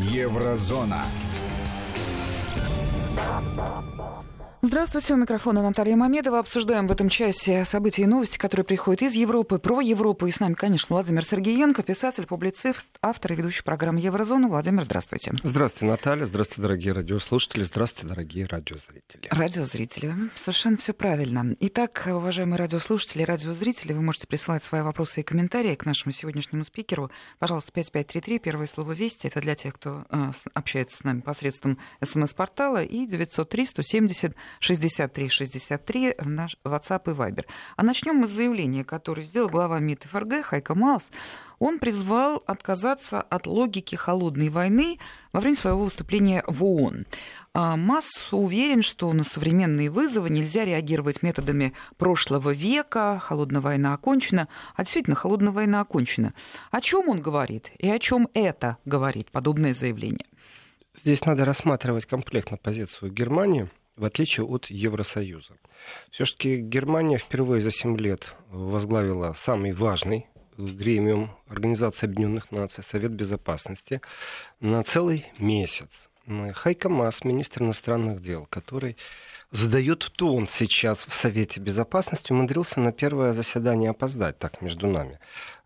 Еврозона. Здравствуйте, у микрофона Наталья Мамедова. Обсуждаем в этом часе события и новости, которые приходят из Европы, про Европу. И с нами, конечно, Владимир Сергеенко, писатель, публицист, автор и ведущий программы «Еврозона». Владимир, здравствуйте. Здравствуйте, Наталья. Здравствуйте, дорогие радиослушатели. Здравствуйте, дорогие радиозрители. Радиозрители. Совершенно все правильно. Итак, уважаемые радиослушатели и радиозрители, вы можете присылать свои вопросы и комментарии к нашему сегодняшнему спикеру. Пожалуйста, 5533, первое слово «Вести». Это для тех, кто э, общается с нами посредством смс-портала. И 903 170 63 63 наш WhatsApp и Viber. А начнем мы с заявления, которое сделал глава МИД ФРГ Хайка Маус. Он призвал отказаться от логики холодной войны во время своего выступления в ООН. А Масс уверен, что на современные вызовы нельзя реагировать методами прошлого века, холодная война окончена, а действительно холодная война окончена. О чем он говорит и о чем это говорит подобное заявление? Здесь надо рассматривать комплектно позицию Германии в отличие от Евросоюза. Все-таки Германия впервые за 7 лет возглавила самый важный гремиум Организации Объединенных Наций, Совет Безопасности, на целый месяц. Хайка Мас, министр иностранных дел, который задает тон сейчас в Совете Безопасности, умудрился на первое заседание опоздать, так между нами.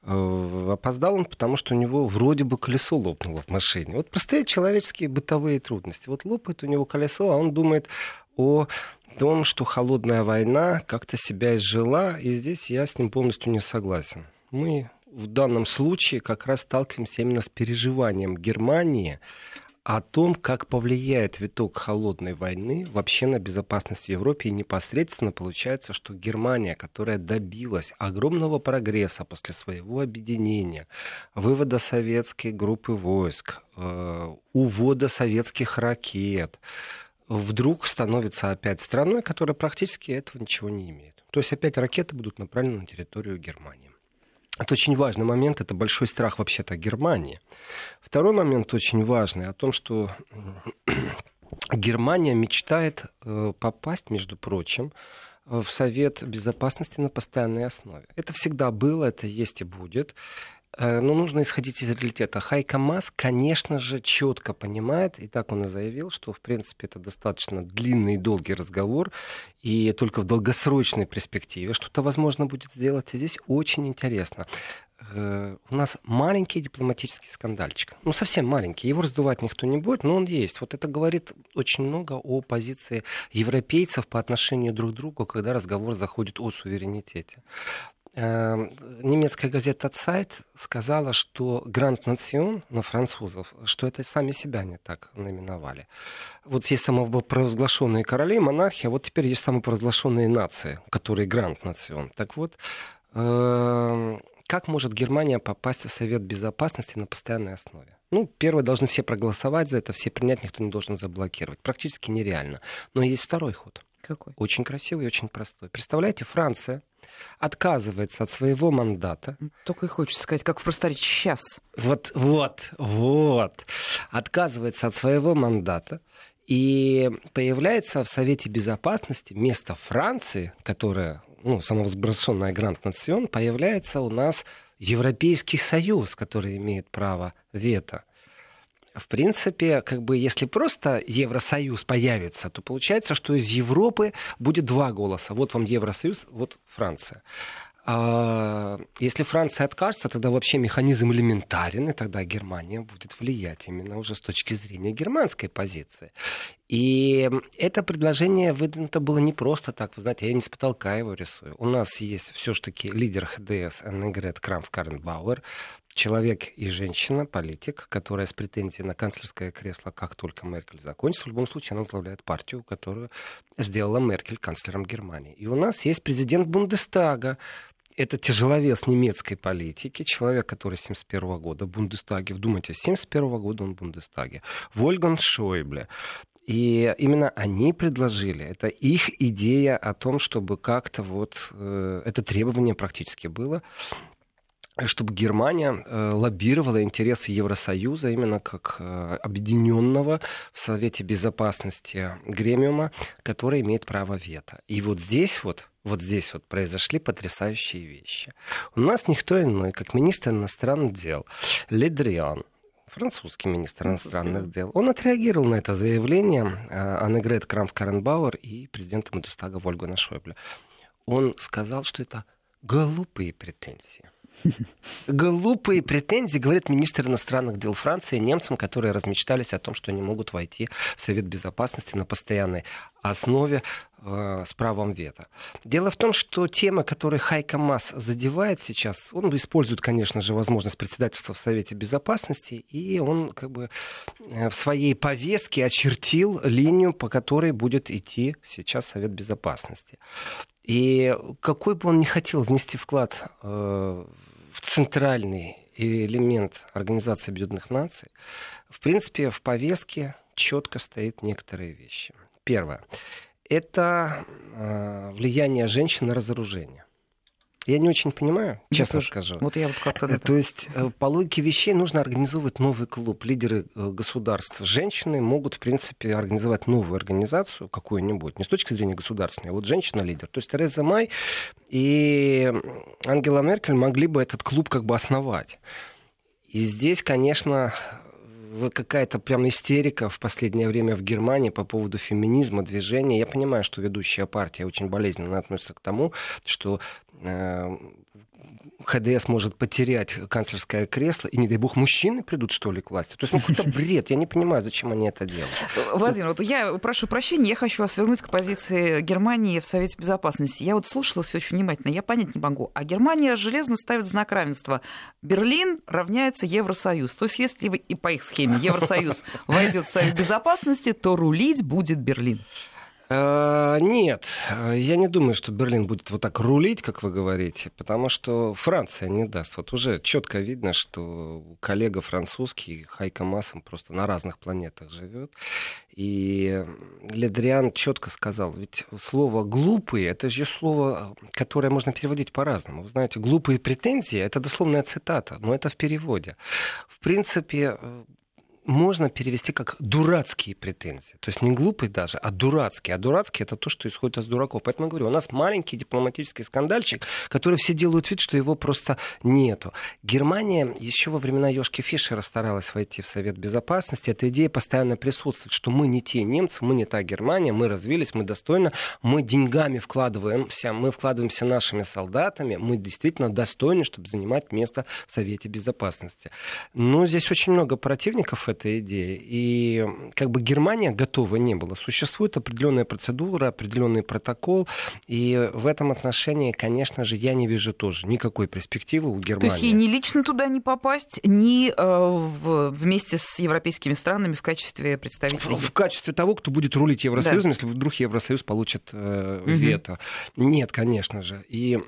Э, опоздал он, потому что у него вроде бы колесо лопнуло в машине. Вот простые человеческие бытовые трудности. Вот лопает у него колесо, а он думает, о том, что холодная война как-то себя изжила, и здесь я с ним полностью не согласен. Мы в данном случае как раз сталкиваемся именно с переживанием Германии о том, как повлияет виток холодной войны вообще на безопасность в Европе. И непосредственно получается, что Германия, которая добилась огромного прогресса после своего объединения, вывода советской группы войск, э, увода советских ракет, вдруг становится опять страной, которая практически этого ничего не имеет. То есть опять ракеты будут направлены на территорию Германии. Это очень важный момент, это большой страх вообще-то Германии. Второй момент очень важный, о том, что Германия мечтает э, попасть, между прочим, в Совет Безопасности на постоянной основе. Это всегда было, это есть и будет. Э, но нужно исходить из реалитета. Хайка Мас, конечно же, четко понимает, и так он и заявил, что, в принципе, это достаточно длинный и долгий разговор, и только в долгосрочной перспективе что-то возможно будет сделать. И здесь очень интересно. Э, у нас маленький дипломатический скандальчик. Ну, совсем маленький. Его раздувать никто не будет, но он есть. Вот это говорит очень много о позиции европейцев по отношению друг к другу, когда разговор заходит о суверенитете. Эм, немецкая газета «Цайт» сказала, что «Гранд Национ» на французов, что это сами себя не так наименовали. Вот есть самопровозглашенные короли, монархия, вот теперь есть самопровозглашенные нации, которые «Гранд Национ». Так вот, эм, как может Германия попасть в Совет Безопасности на постоянной основе? Ну, первое, должны все проголосовать за это, все принять, никто не должен заблокировать. Практически нереально. Но есть второй ход. Какой? Очень красивый и очень простой. Представляете, Франция отказывается от своего мандата. Только и хочется сказать, как в просторечии сейчас. Вот, вот, вот. Отказывается от своего мандата. И появляется в Совете Безопасности вместо Франции, которая, ну, самовозглашенная Гранд Национ, появляется у нас Европейский Союз, который имеет право вето в принципе, как бы, если просто Евросоюз появится, то получается, что из Европы будет два голоса. Вот вам Евросоюз, вот Франция. А если Франция откажется, тогда вообще механизм элементарен, и тогда Германия будет влиять именно уже с точки зрения германской позиции. И это предложение выдвинуто было не просто так. Вы знаете, я не с потолка его рисую. У нас есть все-таки лидер ХДС Эннегрет Крамф Каренбауэр, человек и женщина, политик, которая с претензией на канцлерское кресло, как только Меркель закончится, в любом случае она возглавляет партию, которую сделала Меркель канцлером Германии. И у нас есть президент Бундестага, это тяжеловес немецкой политики, человек, который с 71 года в Бундестаге, вдумайтесь, с 71 года он в Бундестаге, Вольган Шойбле. И именно они предложили, это их идея о том, чтобы как-то вот, э, это требование практически было, чтобы Германия э, лоббировала интересы Евросоюза именно как э, объединенного в Совете Безопасности Гремиума, который имеет право вето. И вот здесь вот вот здесь вот произошли потрясающие вещи. У нас никто иной, как министр иностранных дел Ледриан, французский министр иностранных дел, он отреагировал на это заявление Аннегрет Крамф-Каренбауэр и президента Мадустага Вольгана Шойбле. Он сказал, что это глупые претензии. Глупые претензии, говорит министр иностранных дел Франции немцам, которые размечтались о том, что они могут войти в Совет Безопасности на постоянной основе э, с правом вето. Дело в том, что тема, которую Хайка Масс задевает сейчас, он использует, конечно же, возможность председательства в Совете Безопасности, и он как бы э, в своей повестке очертил линию, по которой будет идти сейчас Совет Безопасности. И какой бы он ни хотел внести вклад э, в центральный элемент Организации Объединенных Наций, в принципе, в повестке четко стоит некоторые вещи. Первое. Это э, влияние женщин на разоружение. Я не очень понимаю, честно тоже. скажу. Вот я вот как-то... Да. То есть, э, по логике вещей, нужно организовывать новый клуб. Лидеры э, государств, женщины могут, в принципе, организовать новую организацию какую-нибудь, не с точки зрения государственной, а вот женщина-лидер. То есть Тереза Май и Ангела Меркель могли бы этот клуб как бы основать. И здесь, конечно, какая-то прям истерика в последнее время в Германии по поводу феминизма, движения. Я понимаю, что ведущая партия очень болезненно относится к тому, что э, ХДС может потерять канцлерское кресло, и, не дай бог, мужчины придут, что ли, к власти. То есть, ну, какой-то бред. Я не понимаю, зачем они это делают. Владимир, вот я прошу прощения, я хочу вас вернуть к позиции Германии в Совете Безопасности. Я вот слушала все очень внимательно, я понять не могу. А Германия железно ставит знак равенства. Берлин равняется Евросоюз. То есть, если и по их схеме Евросоюз войдет в Совет Безопасности, то рулить будет Берлин. Э, нет, я не думаю, что Берлин будет вот так рулить, как вы говорите, потому что Франция не даст. Вот уже четко видно, что коллега французский Хайка Массом просто на разных планетах живет. И Ледриан четко сказал, ведь слово «глупые» — это же слово, которое можно переводить по-разному. Вы знаете, «глупые претензии» — это дословная цитата, но это в переводе. В принципе, можно перевести как дурацкие претензии. То есть не глупые даже, а дурацкие. А дурацкие это то, что исходит из дураков. Поэтому я говорю, у нас маленький дипломатический скандальчик, который все делают вид, что его просто нету. Германия еще во времена Йошки Фишера старалась войти в Совет Безопасности. Эта идея постоянно присутствует, что мы не те немцы, мы не та Германия, мы развились, мы достойно, мы деньгами вкладываемся, мы вкладываемся нашими солдатами, мы действительно достойны, чтобы занимать место в Совете Безопасности. Но здесь очень много противников эта идея. И как бы Германия готова не была. Существует определенная процедура, определенный протокол. И в этом отношении, конечно же, я не вижу тоже никакой перспективы у Германии. То есть ей ни лично туда не попасть, ни э, в, вместе с европейскими странами в качестве представителей? В, в качестве того, кто будет рулить Евросоюзом, да. если вдруг Евросоюз получит э, угу. вето. Нет, конечно же. И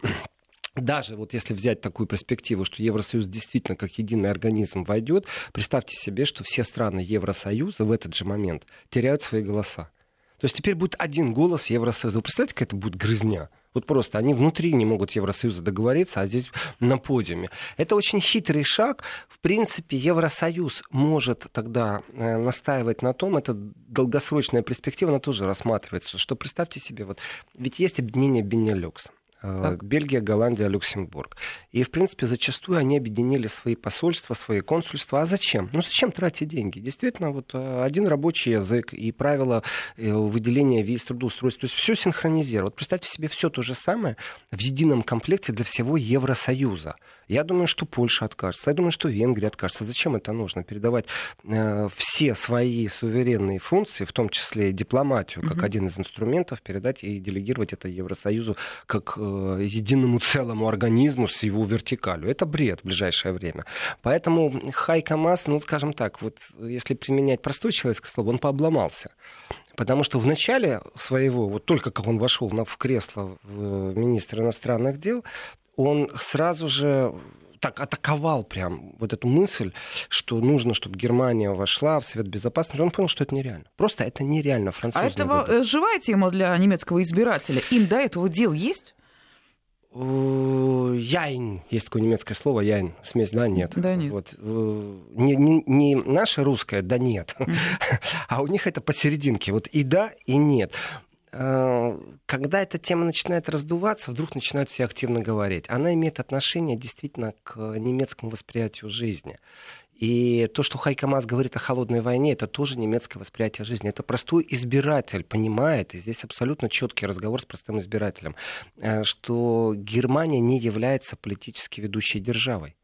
даже вот если взять такую перспективу, что Евросоюз действительно как единый организм войдет, представьте себе, что все страны Евросоюза в этот же момент теряют свои голоса. То есть теперь будет один голос Евросоюза. Вы представляете, какая это будет грызня? Вот просто они внутри не могут Евросоюза договориться, а здесь на подиуме. Это очень хитрый шаг. В принципе, Евросоюз может тогда э, настаивать на том, это долгосрочная перспектива, она тоже рассматривается, что представьте себе, вот, ведь есть объединение Беннелюкс. Э, так. Бельгия, Голландия, Люксембург. И, в принципе, зачастую они объединили свои посольства, свои консульства. А зачем? Ну, зачем тратить деньги? Действительно, вот э, один рабочий язык и правила э, выделения виз, трудоустройств. То есть все синхронизировать. Представьте себе все то же самое в едином комплекте для всего Евросоюза. Я думаю, что Польша откажется. Я думаю, что Венгрия откажется. Зачем это нужно? Передавать э, все свои суверенные функции, в том числе и дипломатию, как угу. один из инструментов, передать и делегировать это Евросоюзу как э, единому целому организму с его вертикалью. Это бред в ближайшее время. Поэтому Хайка Мас, ну, скажем так, вот если применять простое человеческое слово, он пообломался. Потому что в начале своего, вот только как он вошел в кресло министра иностранных дел, он сразу же так атаковал прям вот эту мысль, что нужно, чтобы Германия вошла в Совет Безопасности. Он понял, что это нереально. Просто это нереально. Французы а это э, живая тема для немецкого избирателя? Им до этого дел есть? Яйн, есть такое немецкое слово, яйн, смесь, да, нет. Да, нет. Вот. Не, не, не наше русское, да, нет. а у них это посерединке, вот и да, и нет. Э, когда эта тема начинает раздуваться, вдруг начинают все активно говорить. Она имеет отношение действительно к немецкому восприятию жизни. И то, что Хайка Мас говорит о холодной войне, это тоже немецкое восприятие жизни. Это простой избиратель понимает, и здесь абсолютно четкий разговор с простым избирателем, э, что Германия не является политически ведущей державой.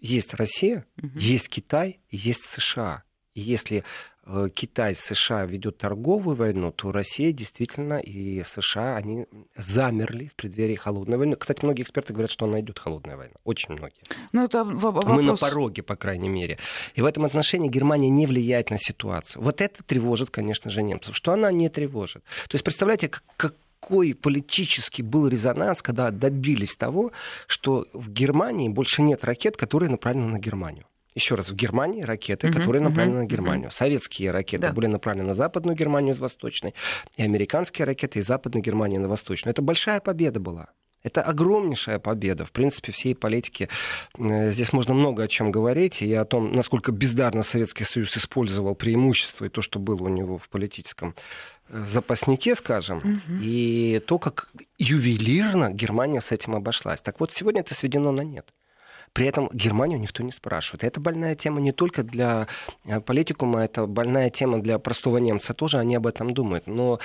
Есть Россия, угу. есть Китай, есть США. И если Китай с США ведет торговую войну, то Россия действительно и США, они замерли в преддверии холодной войны. Кстати, многие эксперты говорят, что она идет холодная война. Очень многие. Но ну, это вопрос... Мы на пороге, по крайней мере. И в этом отношении Германия не влияет на ситуацию. Вот это тревожит, конечно же, немцев. Что она не тревожит. То есть, представляете, как какой политический был резонанс, когда добились того, что в Германии больше нет ракет, которые направлены на Германию. Еще раз, в Германии ракеты, uh-huh, которые направлены uh-huh, на Германию. Uh-huh. Советские ракеты да. были направлены на Западную Германию из Восточной, и американские ракеты из Западной Германии на Восточную. Это большая победа была. Это огромнейшая победа. В принципе, всей политики э, здесь можно много о чем говорить, и о том, насколько бездарно Советский Союз использовал преимущество и то, что было у него в политическом э, запаснике, скажем, угу. и то, как ювелирно Германия с этим обошлась. Так вот, сегодня это сведено на нет. При этом Германию никто не спрашивает. Это больная тема не только для э, политикума, это больная тема для простого немца тоже, они об этом думают. Но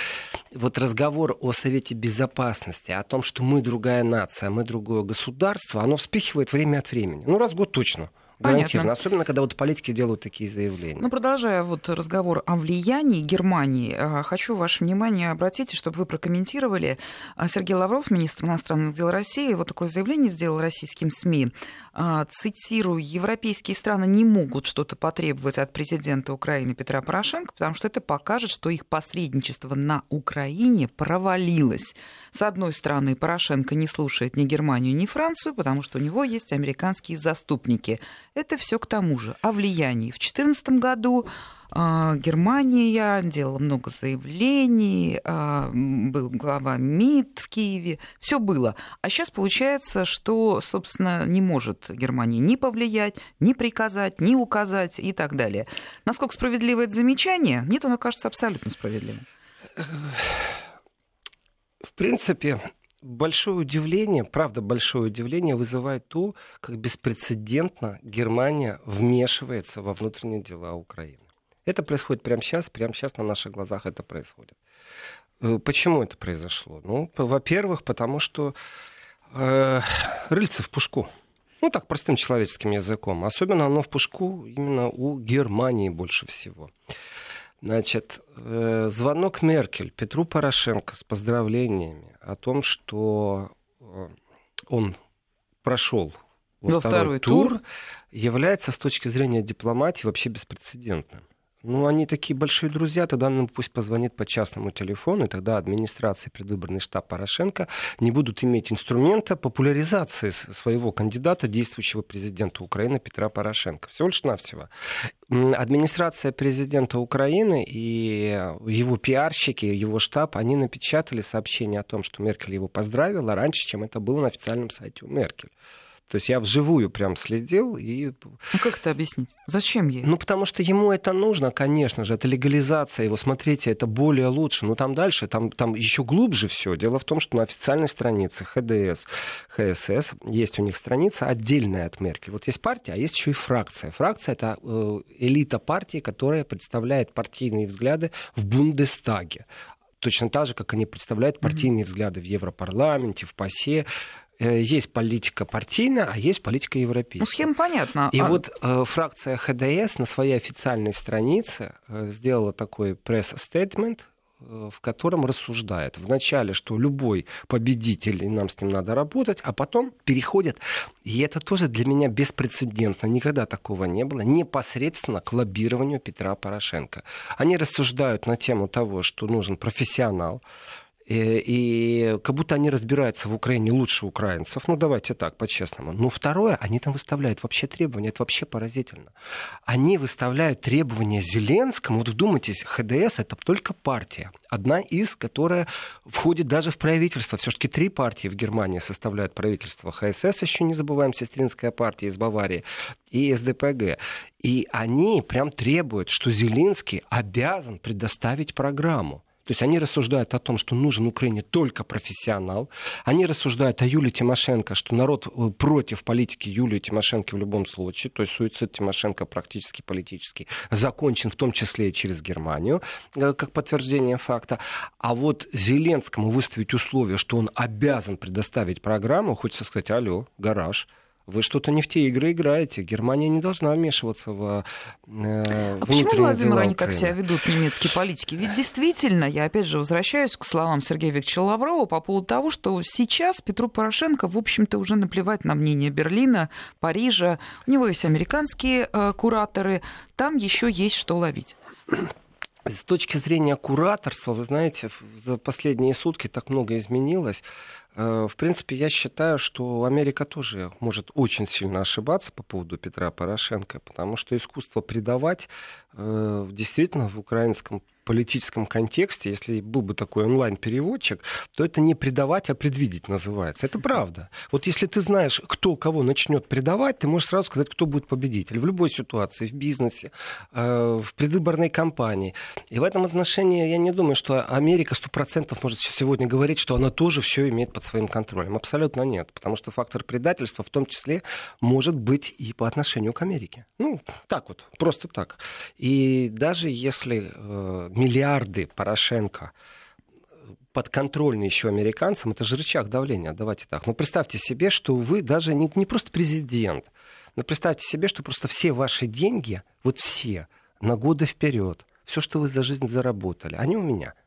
вот разговор о Совете Безопасности, о том, что мы другая нация, мы другое государство, оно вспихивает время от времени. Ну, раз в год точно. Гарантированно. Особенно, когда вот политики делают такие заявления. Ну, продолжая вот разговор о влиянии Германии, э, хочу ваше внимание обратить, чтобы вы прокомментировали. Э, Сергей Лавров, министр иностранных дел России, вот такое заявление сделал российским СМИ. Э, цитирую, европейские страны не могут что-то потребовать от президента Украины Петра Порошенко, потому что это покажет, что их посредничество на Украине провалилось. С одной стороны, Порошенко не слушает ни Германию, ни Францию, потому что у него есть американские заступники. Это все к тому же о влиянии. В 2014 году а, Германия делала много заявлений, а, был глава МИД в Киеве, все было. А сейчас получается, что, собственно, не может Германия ни повлиять, ни приказать, ни указать и так далее. Насколько справедливо это замечание? Нет, оно кажется абсолютно справедливым. В принципе, большое удивление, правда, большое удивление вызывает то, как беспрецедентно Германия вмешивается во внутренние дела Украины. Это происходит прямо сейчас, прямо сейчас на наших глазах это происходит. Э, почему это произошло? Ну, во-первых, потому что э, рыльце в пушку. Ну, так, простым человеческим языком. Особенно оно в пушку именно у Германии больше всего. Значит, э, звонок Меркель Петру Порошенко с поздравлениями о том, что э, он прошел во, во второй, второй тур, тур, является с точки зрения дипломатии вообще беспрецедентным. Ну, они такие большие друзья, тогда нам пусть позвонит по частному телефону, и тогда администрация предвыборный штаб Порошенко не будут иметь инструмента популяризации своего кандидата, действующего президента Украины Петра Порошенко. Всего лишь навсего. Администрация президента Украины и его пиарщики, его штаб, они напечатали сообщение о том, что Меркель его поздравила раньше, чем это было на официальном сайте у Меркель. То есть я вживую прям следил и... Ну как это объяснить? Зачем ей? Ну потому что ему это нужно, конечно же. Это легализация его. Смотрите, это более лучше. Но там дальше, там, там еще глубже все. Дело в том, что на официальной странице ХДС, ХСС есть у них страница отдельная от Меркель. Вот есть партия, а есть еще и фракция. Фракция это э, элита партии, которая представляет партийные взгляды в Бундестаге точно так же, как они представляют партийные mm-hmm. взгляды в Европарламенте, в ПАСЕ. Э, есть политика партийная, а есть политика европейская. Ну, схема понятна. И а... вот э, фракция ХДС на своей официальной странице э, сделала такой пресс-стейтмент, э, в котором рассуждает вначале, что любой победитель, и нам с ним надо работать, а потом переходят, и это тоже для меня беспрецедентно, никогда такого не было, непосредственно к лоббированию Петра Порошенко. Они рассуждают на тему того, что нужен профессионал, Э, и как будто они разбираются в Украине лучше украинцев. Ну, давайте так, по-честному. Но второе, они там выставляют вообще требования. Это вообще поразительно. Они выставляют требования Зеленскому. Вот вдумайтесь, ХДС это только партия. Одна из, которая входит даже в правительство. Все-таки три партии в Германии составляют правительство. ХСС еще не забываем, сестринская партия из Баварии и СДПГ. И они прям требуют, что Зеленский обязан предоставить программу. То есть они рассуждают о том, что нужен Украине только профессионал. Они рассуждают о Юлии Тимошенко, что народ э, против политики Юлии Тимошенко в любом случае. То есть суицид Тимошенко практически политически закончен, в том числе и через Германию, э, как подтверждение факта. А вот Зеленскому выставить условие, что он обязан предоставить программу, хочется сказать, алло, гараж – вы что-то не в те игры играете. Германия не должна вмешиваться в э, А почему, Владимир, они так себя ведут, немецкие политики? Ведь действительно, я опять же возвращаюсь к словам Сергея Викторовича Лаврова по поводу того, что сейчас Петру Порошенко, в общем-то, уже наплевать на мнение Берлина, Парижа. У него есть американские э, кураторы, там еще есть что ловить. С точки зрения кураторства, вы знаете, за последние сутки так много изменилось. Э, в принципе, я считаю, что Америка тоже может очень сильно ошибаться по поводу Петра Порошенко, потому что искусство предавать э, действительно в украинском политическом контексте, если был бы такой онлайн-переводчик, то это не предавать, а предвидеть называется. Это правда. Вот если ты знаешь, кто кого начнет предавать, ты можешь сразу сказать, кто будет победитель. В любой ситуации, в бизнесе, э, в предвыборной кампании. И в этом отношении я не думаю, что Америка сто процентов может сегодня говорить, что она тоже все имеет под своим контролем. Абсолютно нет. Потому что фактор предательства в том числе может быть и по отношению к Америке. Ну, так вот, просто так. И даже если э, миллиарды Порошенко подконтрольны еще американцам, это же рычаг давления, давайте так. Но представьте себе, что вы даже не, не просто президент, но представьте себе, что просто все ваши деньги, вот все, на годы вперед, все, что вы за жизнь заработали, они у меня –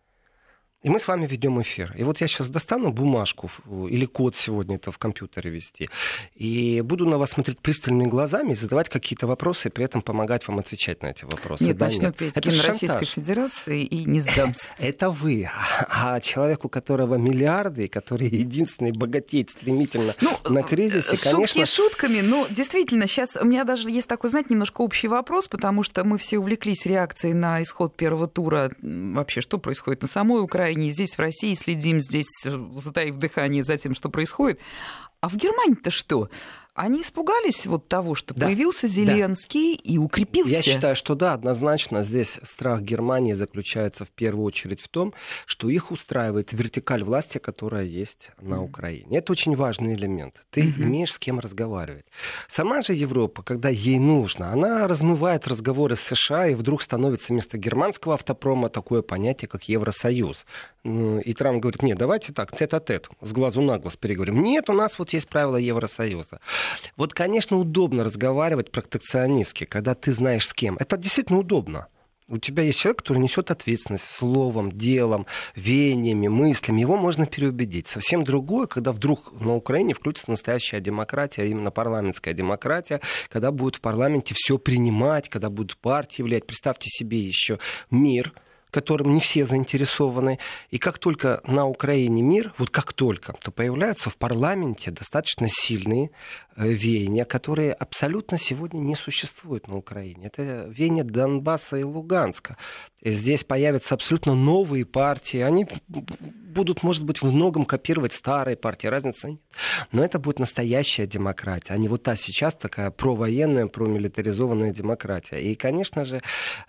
и мы с вами ведем эфир. И вот я сейчас достану бумажку или код сегодня это в компьютере вести. И буду на вас смотреть пристальными глазами и задавать какие-то вопросы, и при этом помогать вам отвечать на эти вопросы. Нет, да, начну нет. петь это Российской Федерации и не сдамся. Это вы. А человеку, у которого миллиарды, и который единственный богатеет стремительно ну, на кризисе, шутки конечно... шутками, но действительно, сейчас у меня даже есть такой, знаете, немножко общий вопрос, потому что мы все увлеклись реакцией на исход первого тура. Вообще, что происходит на самой Украине? Украине, здесь в России следим, здесь затаив дыхание за тем, что происходит. А в Германии-то что? Они испугались вот того, что да. появился Зеленский да. и укрепился. Я считаю, что да, однозначно здесь страх Германии заключается в первую очередь в том, что их устраивает вертикаль власти, которая есть на mm. Украине. Это очень важный элемент. Ты mm-hmm. имеешь с кем разговаривать. Сама же Европа, когда ей нужно, она размывает разговоры с США и вдруг становится вместо германского автопрома такое понятие, как Евросоюз. И Трамп говорит, нет, давайте так, тет-а-тет, с глазу на глаз переговорим. Нет, у нас вот есть правила Евросоюза. Вот, конечно, удобно разговаривать протекционистски, когда ты знаешь с кем. Это действительно удобно. У тебя есть человек, который несет ответственность словом, делом, веяниями, мыслями. Его можно переубедить. Совсем другое, когда вдруг на Украине включится настоящая демократия, а именно парламентская демократия, когда будет в парламенте все принимать, когда будут партии влиять. Представьте себе еще мир, которым не все заинтересованы. И как только на Украине мир, вот как только, то появляются в парламенте достаточно сильные э, веяния, которые абсолютно сегодня не существуют на Украине. Это веяние Донбасса и Луганска. И здесь появятся абсолютно новые партии. Они будут, может быть, в многом копировать старые партии, разницы нет. Но это будет настоящая демократия, а не вот та сейчас такая провоенная, промилитаризованная демократия. И, конечно же,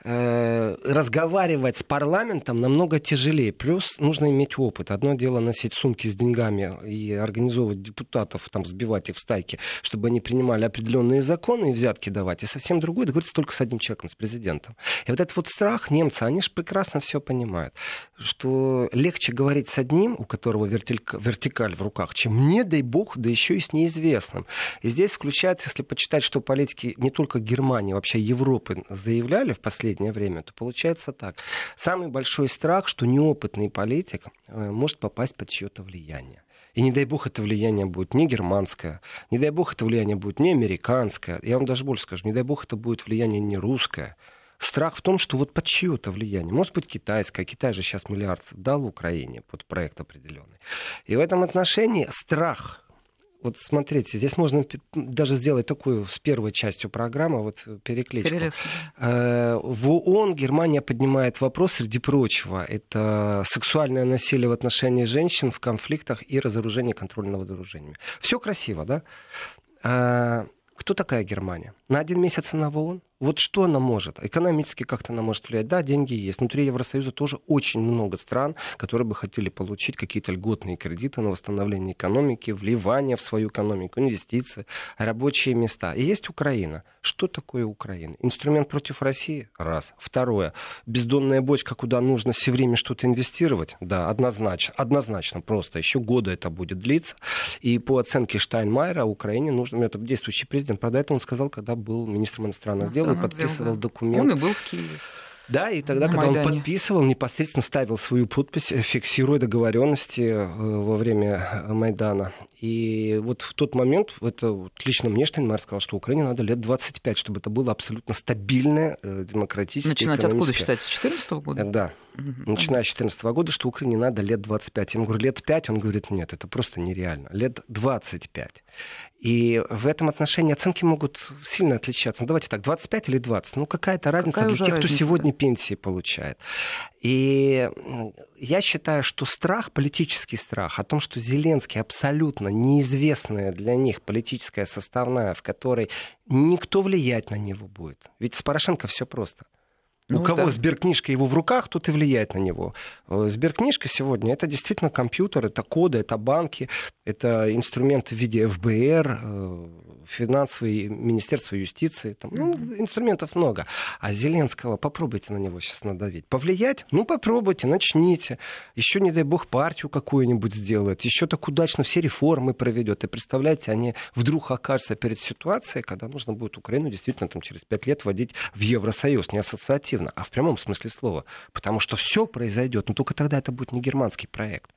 э, разговаривать с парламентом намного тяжелее. Плюс нужно иметь опыт. Одно дело носить сумки с деньгами и организовывать депутатов, там, сбивать их в стайки, чтобы они принимали определенные законы и взятки давать. И совсем другое договориться только с одним человеком, с президентом. И вот этот вот страх немцы, они же прекрасно все понимают, что легче говорить с одним, у которого вертикаль в руках, чем не дай бог, да еще и с неизвестным. И здесь включается, если почитать, что политики не только Германии, вообще Европы заявляли в последнее время, то получается так. Самый большой страх, что неопытный политик э, может попасть под чье-то влияние. И не дай бог это влияние будет не германское, не дай бог это влияние будет не американское. Я вам даже больше скажу, не дай бог это будет влияние не русское. Страх в том, что вот под чье-то влияние. Может быть, китайское. Китай же сейчас миллиард дал Украине под проект определенный. И в этом отношении страх вот смотрите, здесь можно даже сделать такую с первой частью программы, вот перекличку. Перелет. Э, в ООН Германия поднимает вопрос, среди прочего, это сексуальное насилие в отношении женщин в конфликтах и разоружение контрольного вооружениями. Все красиво, да? А, кто такая Германия? На один месяц она в ООН? Вот что она может? Экономически как-то она может влиять? Да, деньги есть. Внутри Евросоюза тоже очень много стран, которые бы хотели получить какие-то льготные кредиты на восстановление экономики, вливание в свою экономику, инвестиции, рабочие места. И есть Украина. Что такое Украина? Инструмент против России? Раз. Второе. Бездонная бочка, куда нужно все время что-то инвестировать? Да, однозначно. Однозначно просто. Еще года это будет длиться. И по оценке Штайнмайера Украине нужно... Это действующий президент. Правда, это он сказал, когда был министром иностранных дел и подписывал да. документ. Он и был в Киеве. Да, и тогда, когда Майдане. он подписывал, непосредственно ставил свою подпись, фиксируя договоренности э, во время э, Майдана. И вот в тот момент, это вот лично мне Штайнмайер сказал, что Украине надо лет 25, чтобы это было абсолютно стабильное, э, демократическое, Начинать откуда считать? С 2014 года? Да. Начиная с 2014 года, что Украине надо лет 25. Я ему говорю, лет 5? Он говорит, нет, это просто нереально. Лет 25. И в этом отношении оценки могут сильно отличаться. Ну, давайте так, 25 или 20. Ну, какая-то разница какая для тех, разница? кто сегодня пенсии получает. И я считаю, что страх, политический страх о том, что Зеленский абсолютно неизвестная для них политическая составная, в которой никто влиять на него будет. Ведь с Порошенко все просто – ну, У кого да. сберкнижка его в руках, тот и влияет на него. Э, сберкнижка сегодня это действительно компьютер, это коды, это банки, это инструменты в виде ФБР, э, финансовые Министерство юстиции. Там, ну, инструментов много. А Зеленского попробуйте на него сейчас надавить. Повлиять? Ну, попробуйте, начните. Еще, не дай бог, партию какую-нибудь сделает. Еще так удачно все реформы проведет. И представляете, они вдруг окажутся перед ситуацией, когда нужно будет Украину действительно там, через пять лет вводить в Евросоюз. Не ассоциативно негативно, а в прямом смысле слова. Потому что все произойдет, но только тогда это будет не германский проект.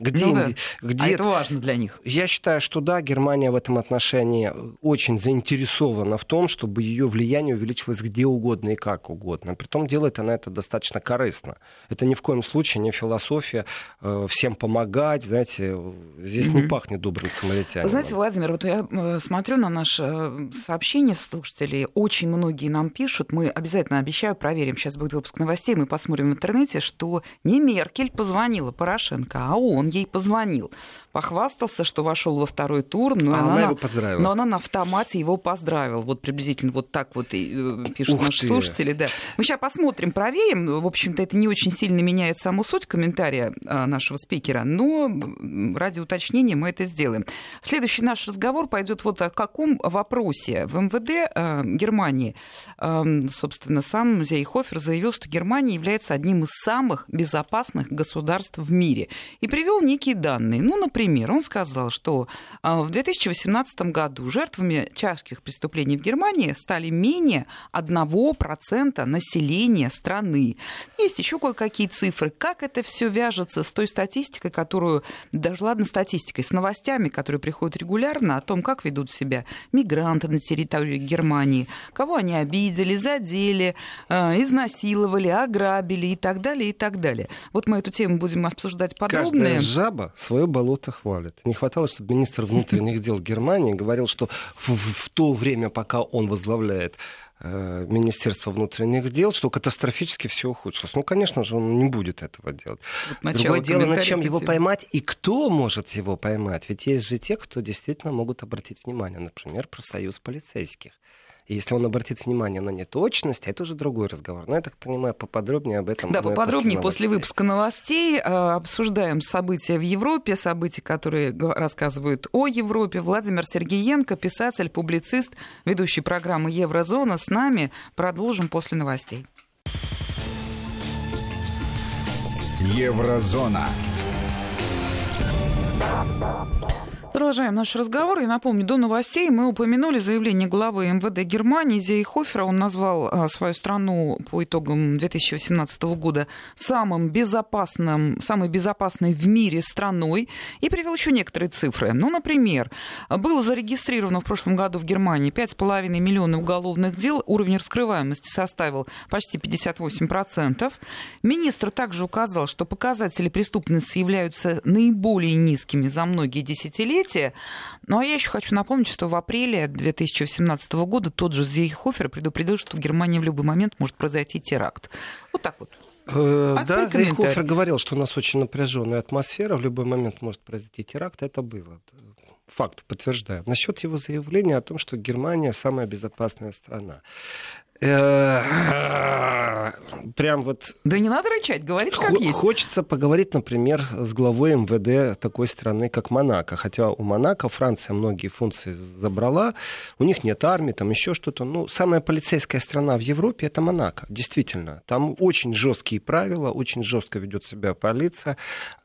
Где, ну, да. где а это важно для них. Я считаю, что да, Германия в этом отношении очень заинтересована в том, чтобы ее влияние увеличилось где угодно и как угодно. Притом делает она это достаточно корыстно. Это ни в коем случае не философия э, всем помогать, знаете, здесь mm-hmm. не пахнет добрым самаритянином. знаете, Владимир, вот я э, смотрю на наше э, сообщение слушателей, очень многие нам пишут, мы обязательно, обещаю, проверим, сейчас будет выпуск новостей, мы посмотрим в интернете, что не Меркель позвонила Порошенко, а он ей позвонил. Похвастался, что вошел во второй тур, но, а она, она его поздравила. но она на автомате его поздравила. Вот приблизительно вот так вот и э, пишут Ух наши ты. слушатели. Да. Мы сейчас посмотрим, проверим. В общем-то, это не очень сильно меняет саму суть комментария а, нашего спикера, но ради уточнения мы это сделаем. Следующий наш разговор пойдет вот о каком вопросе. В МВД э, Германии, э, собственно, сам Зейхофер заявил, что Германия является одним из самых безопасных государств в мире. И привел некие данные. Ну, например, он сказал, что а, в 2018 году жертвами тяжких преступлений в Германии стали менее 1% населения страны. Есть еще кое-какие цифры. Как это все вяжется с той статистикой, которую, даже ладно статистикой, с новостями, которые приходят регулярно о том, как ведут себя мигранты на территории Германии, кого они обидели, задели, а, изнасиловали, ограбили и так далее, и так далее. Вот мы эту тему будем обсуждать подробно. Каждая жаба свое болото хвалит. Не хватало, чтобы министр внутренних дел Германии говорил, что в, в то время, пока он возглавляет э, Министерство внутренних дел, что катастрофически все ухудшилось. Ну, конечно же, он не будет этого делать. Вот Другое дело, над чем его поймать и кто может его поймать. Ведь есть же те, кто действительно могут обратить внимание, например, профсоюз полицейских. И если он обратит внимание на неточность, это уже другой разговор. Но я так понимаю, поподробнее об этом. Да, поподробнее после, после выпуска новостей. А, обсуждаем события в Европе, события, которые рассказывают о Европе. Владимир Сергеенко, писатель, публицист, ведущий программы «Еврозона» с нами. Продолжим после новостей. Еврозона. Продолжаем наш разговор. И напомню, до новостей мы упомянули заявление главы МВД Германии Зейхофера. Он назвал а, свою страну по итогам 2018 года самым безопасным, самой безопасной в мире страной и привел еще некоторые цифры. Ну, например, было зарегистрировано в прошлом году в Германии 5,5 миллионов уголовных дел. Уровень раскрываемости составил почти 58%. Министр также указал, что показатели преступности являются наиболее низкими за многие десятилетия события. Ну а я еще хочу напомнить, что в апреле 2018 года тот же Зейхофер предупредил, что в Германии в любой момент может произойти теракт. Вот так вот. Э, а да, Зейхофер говорил, что у нас очень напряженная атмосфера, в любой момент может произойти теракт, это было. факту подтверждаю. Насчет его заявления о том, что Германия самая безопасная страна. Э, прям вот... Да не надо рычать, говорить как есть. Хочется поговорить, например, с главой МВД такой страны, как Монако. Хотя у Монако Франция многие функции забрала, у них нет армии, там еще что-то. Ну, самая полицейская страна в Европе это Монако, действительно. Там очень жесткие правила, очень жестко ведет себя полиция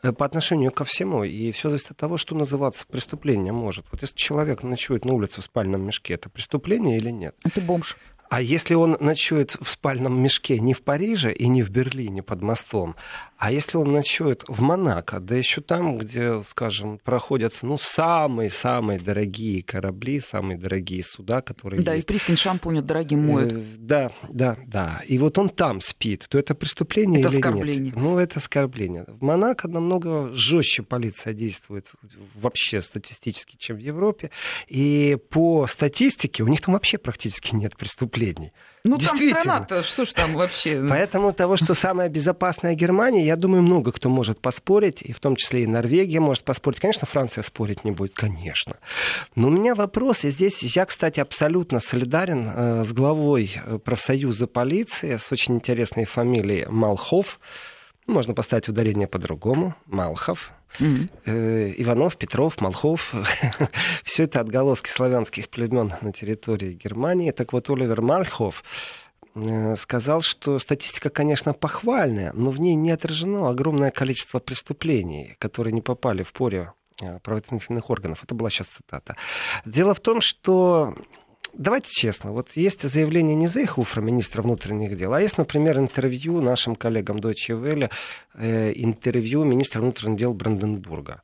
э, по отношению ко всему. И все зависит от того, что называться преступлением может. Вот если человек ночует на улице в спальном мешке, это преступление или нет? Это бомж. А если он ночует в спальном мешке не в Париже и не в Берлине под мостом, а если он ночует в Монако, да еще там, где, скажем, проходятся ну, самые-самые дорогие корабли, самые дорогие суда, которые Да, есть. и пристань шампунь дорогим моют. Э, да, да, да. И вот он там спит, то это преступление это или оскорбление. нет? Ну, это оскорбление. В Монако намного жестче полиция действует вообще статистически, чем в Европе. И по статистике у них там вообще практически нет преступлений последний. Ну, там страна-то, что ж там вообще? Поэтому того, что самая безопасная Германия, я думаю, много кто может поспорить, и в том числе и Норвегия может поспорить. Конечно, Франция спорить не будет, конечно. Но у меня вопрос, и здесь я, кстати, абсолютно солидарен э, с главой э, профсоюза полиции, с очень интересной фамилией Малхов. Можно поставить ударение по-другому. Малхов. Mm-hmm. Иванов, Петров, Малхов. Все это отголоски славянских племен на территории Германии. Так вот, Оливер Мальхов э, сказал, что статистика, конечно, похвальная, но в ней не отражено огромное количество преступлений, которые не попали в поле э, правоохранительных органов. Это была сейчас цитата. Дело в том, что давайте честно, вот есть заявление не Зейхуфра, министра внутренних дел, а есть, например, интервью нашим коллегам Deutsche Welle, э, интервью министра внутренних дел Бранденбурга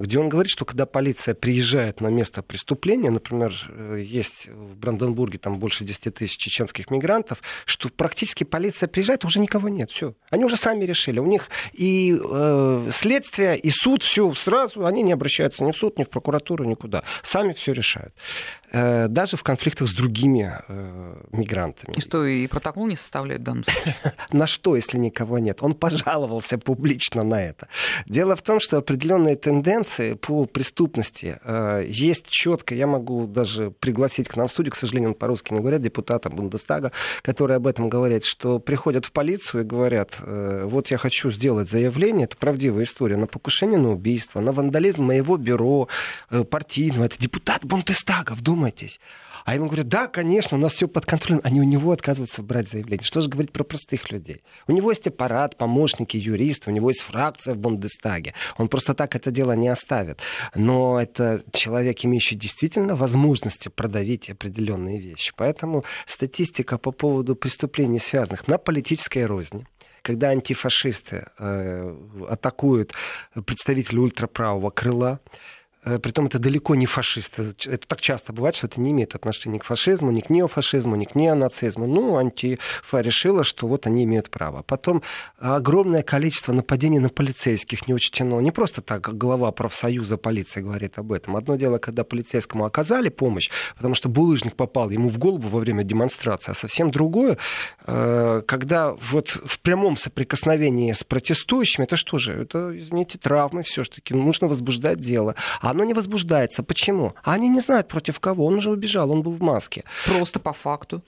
где он говорит, что когда полиция приезжает на место преступления, например, э, есть в Бранденбурге там больше 10 тысяч чеченских мигрантов, что практически полиция приезжает, уже никого нет, все. Они уже сами решили. У них и э, следствие, и суд, все сразу, они не обращаются ни в суд, ни в прокуратуру, никуда. Сами все решают. Э, даже в конфликтах с другими э, мигрантами. И что, и протокол не составляет в данном случае? На что, если никого нет? Он пожаловался публично на это. Дело в том, что определенные тенденции по преступности э, есть четко. Я могу даже пригласить к нам в студию, к сожалению, он по-русски не говорят, депутата Бундестага, который об этом говорит, что приходят в полицию и говорят, вот я хочу сделать заявление, это правдивая история, на покушение на убийство, на вандализм моего бюро партийного. Это депутат Бундестага, вдумайтесь. А ему говорят, да, конечно, у нас все под контролем. Они у него отказываются брать заявление. Что же говорить про простых людей? У него есть аппарат, помощники, юристы, у него есть фракция в Бундестаге. Он просто так это дело не оставит. Но это человек, имеющий действительно возможности продавить определенные вещи. Поэтому статистика по поводу преступлений, связанных на политической розни, когда антифашисты э, атакуют представителей ультраправого крыла, притом это далеко не фашисты. Это так часто бывает, что это не имеет отношения к фашизму, ни к неофашизму, ни к неонацизму. Ну, антифа решила, что вот они имеют право. Потом огромное количество нападений на полицейских не учтено. Не просто так глава профсоюза полиции говорит об этом. Одно дело, когда полицейскому оказали помощь, потому что булыжник попал ему в голову во время демонстрации, а совсем другое, э, когда вот в прямом соприкосновении с протестующими, это что же? Это, извините, травмы все-таки. Нужно возбуждать дело. А оно не возбуждается. Почему? А они не знают против кого. Он уже убежал, он был в маске. Просто по факту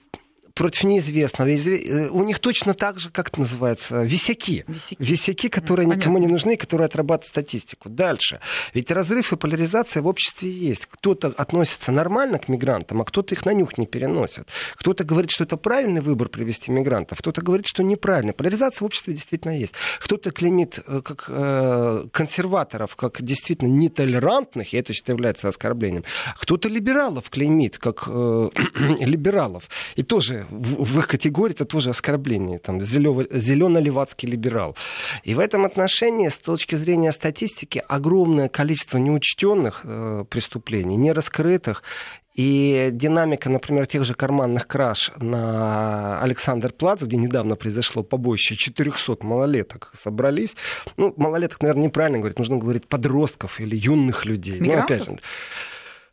против неизвестного. Э, у них точно так же, как это называется, висяки. Висяки, висяки которые Понятно. никому не нужны, которые отрабатывают статистику. Дальше. Ведь разрыв и поляризация в обществе есть. Кто-то относится нормально к мигрантам, а кто-то их на нюх не переносит. Кто-то говорит, что это правильный выбор привести мигрантов, кто-то говорит, что неправильно. Поляризация в обществе действительно есть. Кто-то клеймит э, как э, консерваторов, как действительно нетолерантных, и это является оскорблением. Кто-то либералов клеймит, как э, либералов. И тоже в, в их категории это тоже оскорбление. Там, зелено-левацкий либерал. И в этом отношении, с точки зрения статистики, огромное количество неучтенных э, преступлений, нераскрытых. И динамика, например, тех же карманных краж на Александр Плац, где недавно произошло побоище 400 малолеток собрались. Ну, малолеток, наверное, неправильно говорить, нужно говорить подростков или юных людей. Мигрантов? Ну, опять же,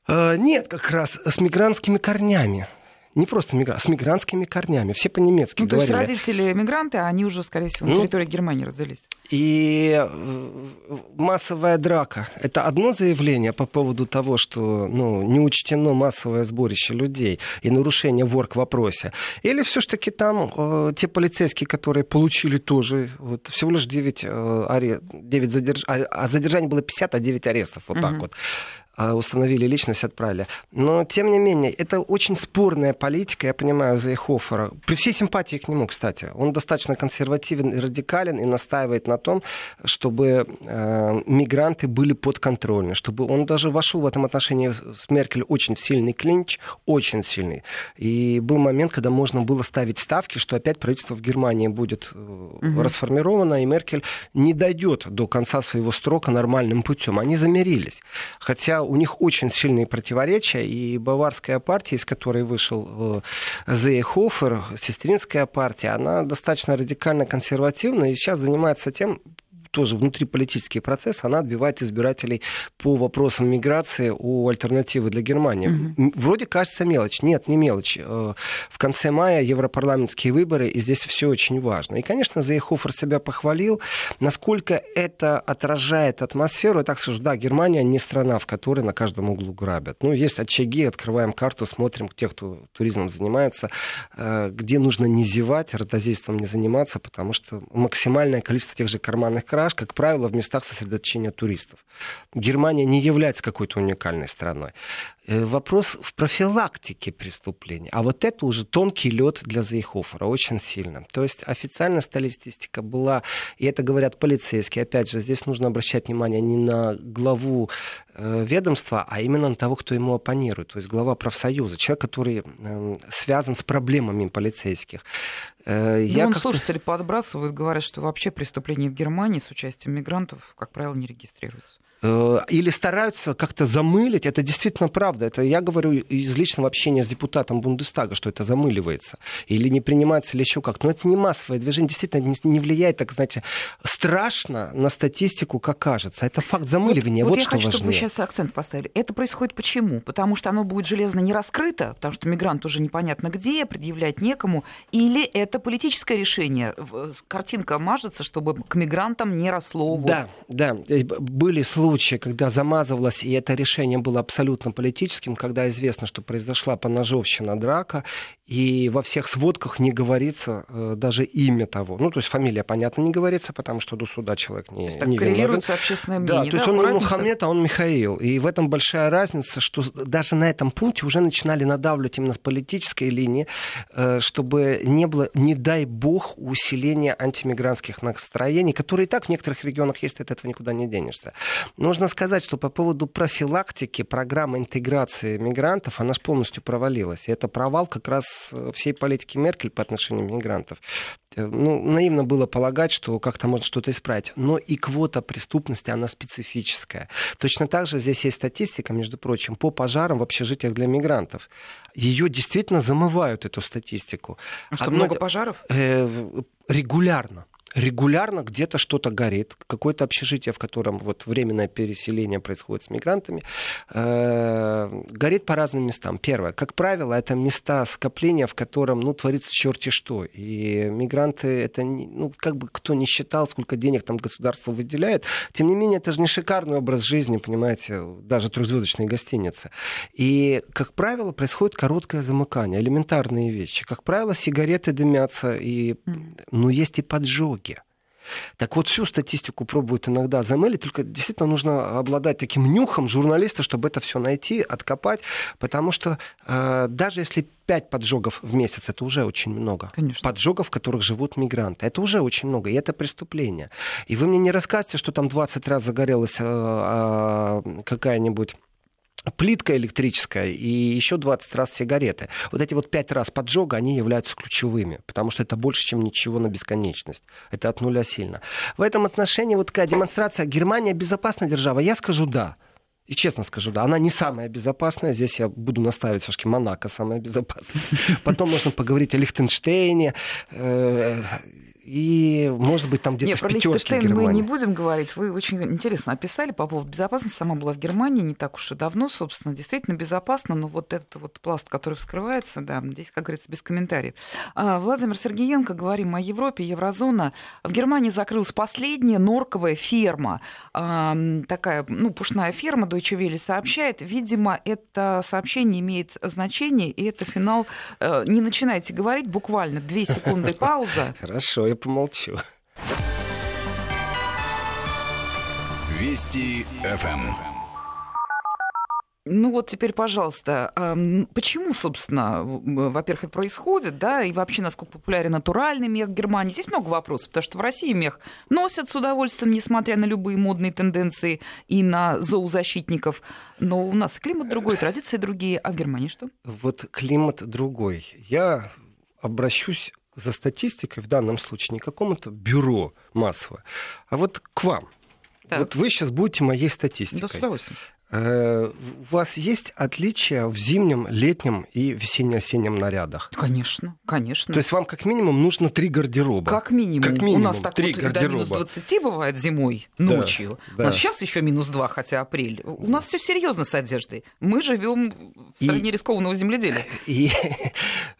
э, нет, как раз с мигрантскими корнями. Не просто мигрант, с мигрантскими корнями. Все по-немецки ну, говорили. То есть родители мигранты, а они уже, скорее всего, на ну, территории Германии родились. И э, массовая драка. Это одно заявление по поводу того, что ну, не учтено массовое сборище людей и нарушение вор к вопросе. Или все-таки там э, те полицейские, которые получили тоже вот, всего лишь 9, э, арест, 9 задерж... а, а задержаний было 50, а 9 арестов. Вот угу. так вот. А, установили личность, отправили. Но, тем не менее, это очень спорная политика, я понимаю, Зейхофера. При всей симпатии к нему, кстати. Он достаточно консервативен и радикален и настаивает на том, чтобы э, мигранты были подконтрольны, чтобы он даже вошел в этом отношении с Меркель очень сильный клинч, очень сильный. И был момент, когда можно было ставить ставки, что опять правительство в Германии будет угу. расформировано, и Меркель не дойдет до конца своего строка нормальным путем. Они замирились. Хотя у них очень сильные противоречия, и баварская партия, из которой вышел э, Зейхофер, сестринская партия, она достаточно радикально консервативна и сейчас занимается тем, тоже внутриполитический процесс, она отбивает избирателей по вопросам миграции у альтернативы для Германии. Угу. Вроде кажется мелочь. Нет, не мелочь. Э, в конце мая европарламентские выборы, и здесь все очень важно. И, конечно, Зейхофер себя похвалил. Насколько это отражает атмосферу, я так скажу, да, Германия не страна, в которой на каждом углу грабят. Ну, есть очаги, открываем карту, смотрим тех, кто туризмом занимается, э, где нужно не зевать, ротозейством не заниматься, потому что максимальное количество тех же карманных краж гараж, как правило, в местах сосредоточения туристов. Германия не является какой-то уникальной страной. Э, вопрос в профилактике преступлений. А вот это уже тонкий лед для Зейхофера, очень сильно. То есть официальная статистика была, и это говорят полицейские, опять же, здесь нужно обращать внимание не на главу ведомства, а именно на того, кто ему оппонирует, то есть глава профсоюза, человек, который э, связан с проблемами полицейских. Э, я ну, слушатели подбрасывают, говорят, что вообще преступления в Германии с участием мигрантов, как правило, не регистрируются. Э, или стараются как-то замылить. Это действительно правда. Это я говорю из личного общения с депутатом Бундестага, что это замыливается. Или не принимается, или еще как. Но это не массовое движение. Действительно не влияет, так знаете, страшно на статистику, как кажется. Это факт замыливания. Вот, вот, вот я что хочу, важнее. чтобы вы сейчас акцент поставили. Это происходит почему? Потому что оно будет железно не раскрыто, потому что мигрант уже непонятно где, предъявлять некому. Или это политическое решение? Картинка мажется, чтобы к мигрантам не росло. Да, да. Э, были случаи случае, когда замазывалось, и это решение было абсолютно политическим, когда известно, что произошла поножовщина, драка, и во всех сводках не говорится э, даже имя того. Ну, то есть фамилия, понятно, не говорится, потому что до суда человек не, то есть, не коррелируется общественное мнение. Да, то есть он не Мухаммед, а он Михаил. И в этом большая разница, что даже на этом пункте уже начинали надавливать именно с политической линии, э, чтобы не было, не дай бог, усиления антимигрантских настроений, которые и так в некоторых регионах есть, ты от этого никуда не денешься. Нужно сказать, что по поводу профилактики программы интеграции мигрантов, она же полностью провалилась. И это провал как раз всей политики Меркель по отношению мигрантов. Э, ну, наивно было полагать, что как-то можно что-то исправить. Но и квота преступности, она специфическая. Точно так же здесь есть статистика, между прочим, по пожарам в общежитиях для мигрантов. Ее действительно замывают, эту статистику. А что, Одно... много пожаров? Э, регулярно регулярно где-то что-то горит, какое-то общежитие, в котором вот временное переселение происходит с мигрантами, э, горит по разным местам. Первое, как правило, это места скопления, в котором, ну, творится черти что. И мигранты, это, ну, как бы кто не считал, сколько денег там государство выделяет, тем не менее, это же не шикарный образ жизни, понимаете, даже трехзвездочные гостиницы. И, как правило, происходит короткое замыкание, элементарные вещи. Как правило, сигареты дымятся, и, ну, есть и поджоги так вот, всю статистику пробуют иногда замылить, только действительно нужно обладать таким нюхом журналиста, чтобы это все найти, откопать, потому что э, даже если пять поджогов в месяц, это уже очень много. Конечно. Поджогов, в которых живут мигранты. Это уже очень много, и это преступление. И вы мне не расскажете, что там 20 раз загорелась э, э, какая-нибудь плитка электрическая и еще 20 раз сигареты. Вот эти вот 5 раз поджога, они являются ключевыми, потому что это больше, чем ничего на бесконечность. Это от нуля сильно. В этом отношении вот такая демонстрация. Германия безопасная держава? Я скажу да. И честно скажу, да, она не самая безопасная. Здесь я буду наставить все-таки Монако самая безопасная. Потом можно поговорить о Лихтенштейне. И, может быть, там где-то Нет, в про Лихтенштейн мы не будем говорить. Вы очень интересно описали по поводу безопасности. Сама была в Германии не так уж и давно, собственно. Действительно безопасно, но вот этот вот пласт, который вскрывается, да, здесь, как говорится, без комментариев. А, Владимир Сергеенко, говорим о Европе, еврозона. В Германии закрылась последняя норковая ферма. А, такая, ну, пушная ферма, Deutsche Welle сообщает. Видимо, это сообщение имеет значение, и это финал. Э, не начинайте говорить, буквально две секунды пауза. Хорошо, помолчу. Вести ФМ. Ну вот теперь, пожалуйста, почему, собственно, во-первых, это происходит, да, и вообще, насколько популярен натуральный мех в Германии? Здесь много вопросов, потому что в России мех носят с удовольствием, несмотря на любые модные тенденции и на зоозащитников. Но у нас климат другой, традиции другие, а в Германии что? Вот климат другой. Я обращусь за статистикой в данном случае не какому-то бюро массово, а вот к вам. Так. Вот вы сейчас будете моей статистикой. Да, с удовольствием. Э, у вас есть отличия в зимнем, летнем и весенне-осеннем нарядах? Конечно, конечно. То есть вам как минимум нужно три гардероба? Как минимум. Как минимум У нас так три вот гардероба. до минус 20 бывает зимой, ночью. Да, да. У нас сейчас еще минус 2, хотя апрель. У нас все серьезно с одеждой. Мы живем в стране и, рискованного земледелия. И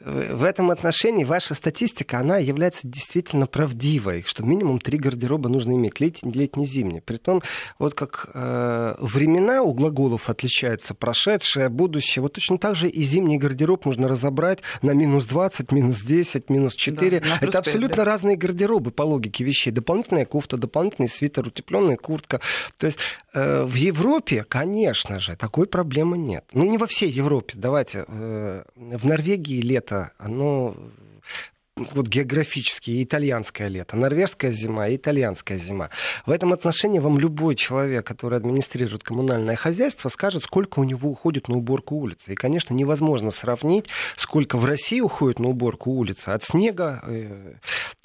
в этом отношении ваша статистика, она является действительно правдивой, что минимум три гардероба нужно иметь, летний, летний, зимний. Притом, вот как э, времена у глаголов отличается прошедшее, будущее. Вот точно так же и зимний гардероб можно разобрать на минус 20, минус 10, минус 4. Да, Это абсолютно 5, да. разные гардеробы по логике вещей. Дополнительная кофта, дополнительный свитер, утепленная куртка. То есть э, в Европе, конечно же, такой проблемы нет. Ну, не во всей Европе. Давайте. Э, в Норвегии лето, оно вот географически итальянское лето, норвежская зима и итальянская зима. В этом отношении вам любой человек, который администрирует коммунальное хозяйство, скажет, сколько у него уходит на уборку улицы. И, конечно, невозможно сравнить, сколько в России уходит на уборку улицы от снега э,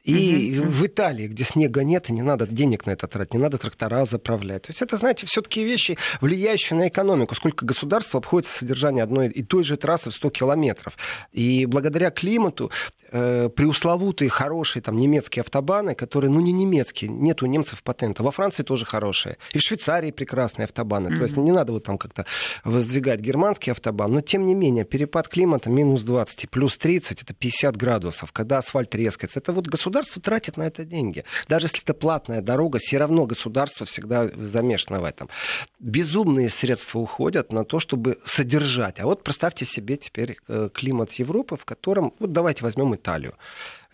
и угу. в Италии, где снега нет, и не надо денег на это тратить, не надо трактора заправлять. То есть это, знаете, все-таки вещи, влияющие на экономику. Сколько государство обходится содержание одной и той же трассы в 100 километров. И благодаря климату э, преусловутые хорошие там немецкие автобаны, которые, ну, не немецкие, нет у немцев патента. Во Франции тоже хорошие. И в Швейцарии прекрасные автобаны. Mm-hmm. То есть не надо вот там как-то воздвигать германский автобан. Но, тем не менее, перепад климата минус 20 плюс 30 это 50 градусов. Когда асфальт резкается, это вот государство государство тратит на это деньги. Даже если это платная дорога, все равно государство всегда замешано в этом. Безумные средства уходят на то, чтобы содержать. А вот представьте себе теперь э, климат Европы, в котором, вот давайте возьмем Италию.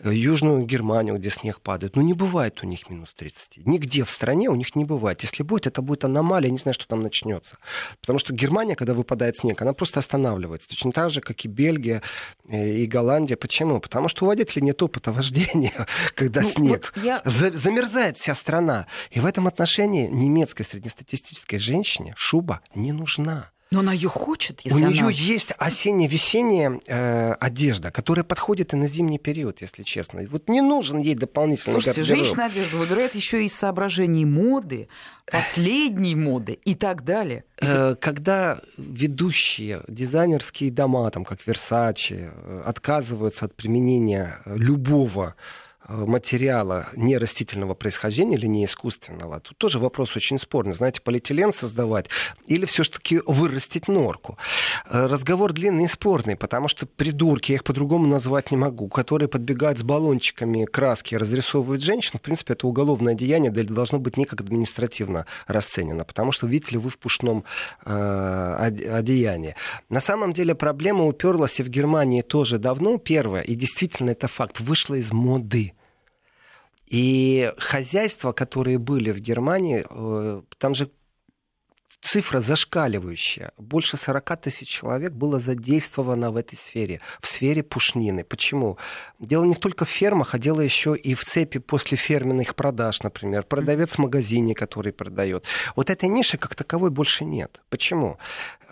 Южную Германию, где снег падает. Ну, не бывает у них минус 30. Нигде в стране у них не бывает. Если будет, это будет аномалия, не знаю, что там начнется. Потому что Германия, когда выпадает снег, она просто останавливается. Точно так же, как и Бельгия э, и Голландия. Почему? Потому что у водителей нет опыта вождения, когда ну, снег. Вот я... Замерзает вся страна. И в этом отношении немецкой среднестатистической женщине шуба не нужна. Но она ее хочет, если У она... нее есть осенне-весенняя э, одежда, которая подходит и на зимний период, если честно. Вот не нужен ей дополнительный Слушайте, гардероб. женщина одежду выбирает еще из соображений моды, последней моды и так далее. Э, когда ведущие дизайнерские дома, там, как Versace, э, отказываются от применения любого материала не растительного происхождения или не искусственного, тут тоже вопрос очень спорный. Знаете, полиэтилен создавать или все-таки вырастить норку? Э, разговор длинный и спорный, потому что придурки, я их по-другому назвать не могу, которые подбегают с баллончиками краски и разрисовывают женщин, в принципе, это уголовное деяние, должно быть никак административно расценено, потому что видите ли вы в пушном э, одеянии. На самом деле проблема уперлась и в Германии тоже давно, первое, и действительно это факт, вышла из моды. И хозяйства, которые были в Германии, э, там же цифра зашкаливающая. Больше 40 тысяч человек было задействовано в этой сфере, в сфере пушнины. Почему? Дело не только в фермах, а дело еще и в цепи после ферменных продаж, например. Продавец в магазине, который продает. Вот этой ниши как таковой больше нет. Почему?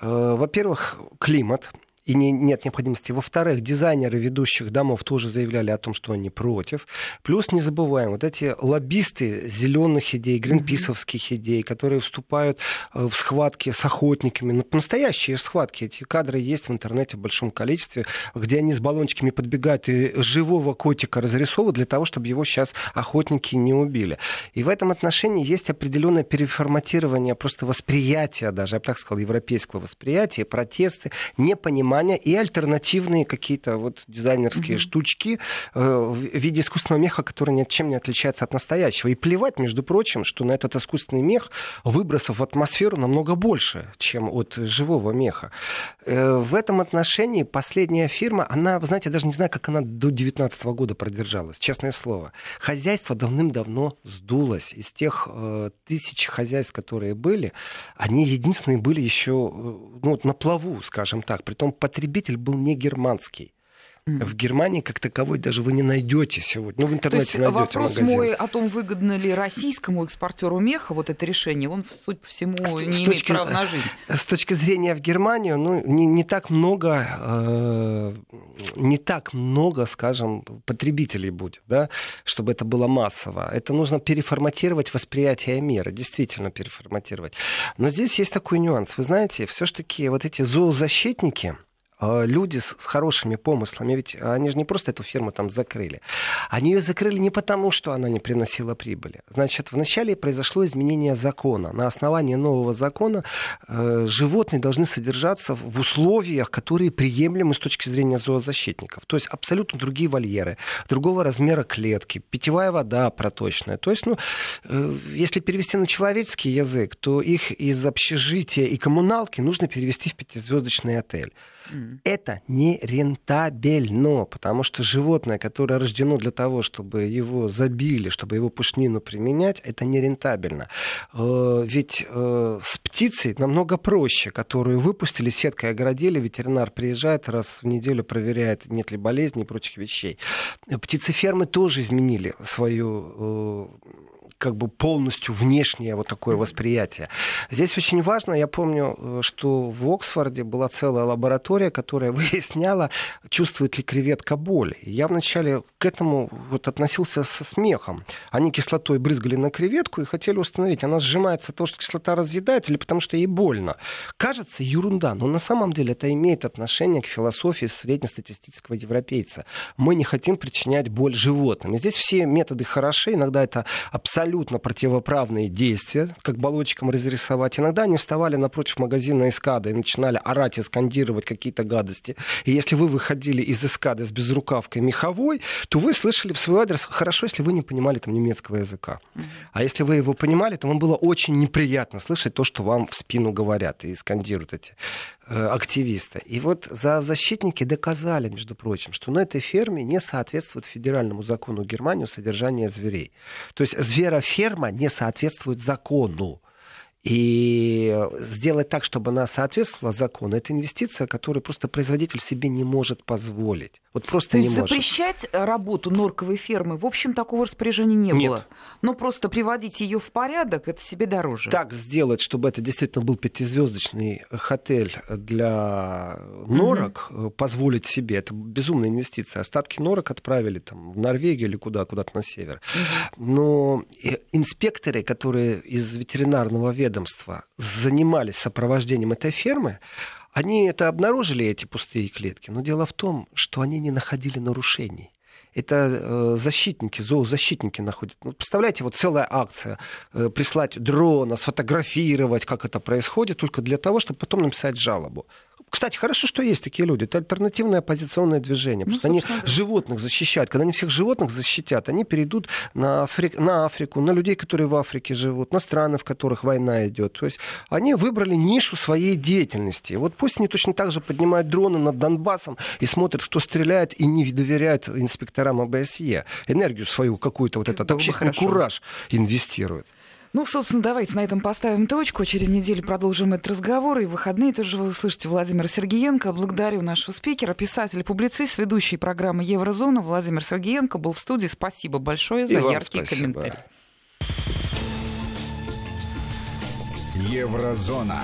Э, во-первых, климат и не, нет необходимости. Во-вторых, дизайнеры ведущих домов тоже заявляли о том, что они против. Плюс не забываем, вот эти лоббисты зеленых идей, гринписовских идей, которые вступают э, в схватки с охотниками, ну, настоящие схватки, эти кадры есть в интернете в большом количестве, где они с баллончиками подбегают и живого котика разрисовывают для того, чтобы его сейчас охотники не убили. И в этом отношении есть определенное переформатирование просто восприятия даже, я бы так сказал, европейского восприятия, протесты, непонимание и альтернативные какие-то вот дизайнерские угу. штучки э, в виде искусственного меха, который ничем не отличается от настоящего. И плевать, между прочим, что на этот искусственный мех выбросов в атмосферу намного больше, чем от живого меха. Э, в этом отношении последняя фирма, она, вы знаете, я даже не знаю, как она до 2019 года продержалась, честное слово. Хозяйство давным-давно сдулось. Из тех э, тысяч хозяйств, которые были, они единственные были еще э, ну, на плаву, скажем так. Притом потребитель был не германский. В Германии как таковой даже вы не найдете сегодня. Ну, в интернете То есть найдете вопрос магазин. мой о том, выгодно ли российскому экспортеру меха вот это решение, он, судя по всему, с, не с имеет точки, права на жизнь. С точки зрения в Германию, ну, не, не так много, э, не так много, скажем, потребителей будет, да, чтобы это было массово. Это нужно переформатировать восприятие мира, действительно переформатировать. Но здесь есть такой нюанс. Вы знаете, все-таки вот эти зоозащитники, люди с хорошими помыслами, ведь они же не просто эту фирму там закрыли. Они ее закрыли не потому, что она не приносила прибыли. Значит, вначале произошло изменение закона. На основании нового закона э, животные должны содержаться в условиях, которые приемлемы с точки зрения зоозащитников. То есть абсолютно другие вольеры, другого размера клетки, питьевая вода проточная. То есть, ну, э, если перевести на человеческий язык, то их из общежития и коммуналки нужно перевести в пятизвездочный отель. Это не рентабельно, потому что животное, которое рождено для того, чтобы его забили, чтобы его пушнину применять, это не рентабельно. Э, ведь э, с птицей намного проще, которую выпустили, сеткой огородили, ветеринар приезжает раз в неделю, проверяет, нет ли болезней и прочих вещей. Птицефермы тоже изменили свою э, как бы полностью внешнее вот такое восприятие. Здесь очень важно, я помню, э, что в Оксфорде была целая лаборатория, которая выясняла, чувствует ли креветка боль. я вначале к этому вот относился со смехом. Они кислотой брызгали на креветку и хотели установить, она сжимается от того, что кислота разъедает или потому что ей больно. Кажется, ерунда, но на самом деле это имеет отношение к философии среднестатистического европейца. Мы не хотим причинять боль животным. И здесь все методы хороши, иногда это абсолютно абсолютно противоправные действия, как баллончиком разрисовать. Иногда они вставали напротив магазина эскады и начинали орать и скандировать какие-то гадости. И если вы выходили из эскады с безрукавкой меховой, то вы слышали в свой адрес хорошо, если вы не понимали там немецкого языка. А если вы его понимали, то вам было очень неприятно слышать то, что вам в спину говорят и скандируют эти Э, активиста. И вот защитники доказали, между прочим, что на этой ферме не соответствует федеральному закону Германии содержание зверей. То есть звероферма не соответствует закону. И сделать так, чтобы она соответствовала закону, это инвестиция, которую просто производитель себе не может позволить. Вот просто То не есть может. запрещать работу норковой фермы, в общем, такого распоряжения не Нет. было. Но просто приводить ее в порядок, это себе дороже. Так сделать, чтобы это действительно был пятизвездочный отель для норок, угу. позволить себе, это безумная инвестиция. Остатки норок отправили там в Норвегию или куда, куда-то на север. Угу. Но э, инспекторы, которые из ветеринарного ведомства ведомства занимались сопровождением этой фермы, они это обнаружили, эти пустые клетки, но дело в том, что они не находили нарушений. Это э, защитники, зоозащитники находят. Ну, представляете, вот целая акция. Э, прислать дрона, сфотографировать, как это происходит, только для того, чтобы потом написать жалобу. Кстати, хорошо, что есть такие люди. Это альтернативное оппозиционное движение. Просто ну, они да. животных защищают. Когда они всех животных защитят, они перейдут на, Афри... на Африку, на людей, которые в Африке живут, на страны, в которых война идет. То есть они выбрали нишу своей деятельности. Вот пусть они точно так же поднимают дроны над Донбассом и смотрят, кто стреляет, и не доверяют инспекторам ОБСЕ. Энергию свою какую-то, вот этот общественный кураж инвестируют. Ну, собственно, давайте на этом поставим точку. Через неделю продолжим этот разговор. И в выходные тоже вы услышите Владимира Сергеенко. Благодарю нашего спикера, писатель, публицист, ведущий программы «Еврозона» Владимир Сергеенко был в студии. Спасибо большое за яркие спасибо. комментарии. Еврозона.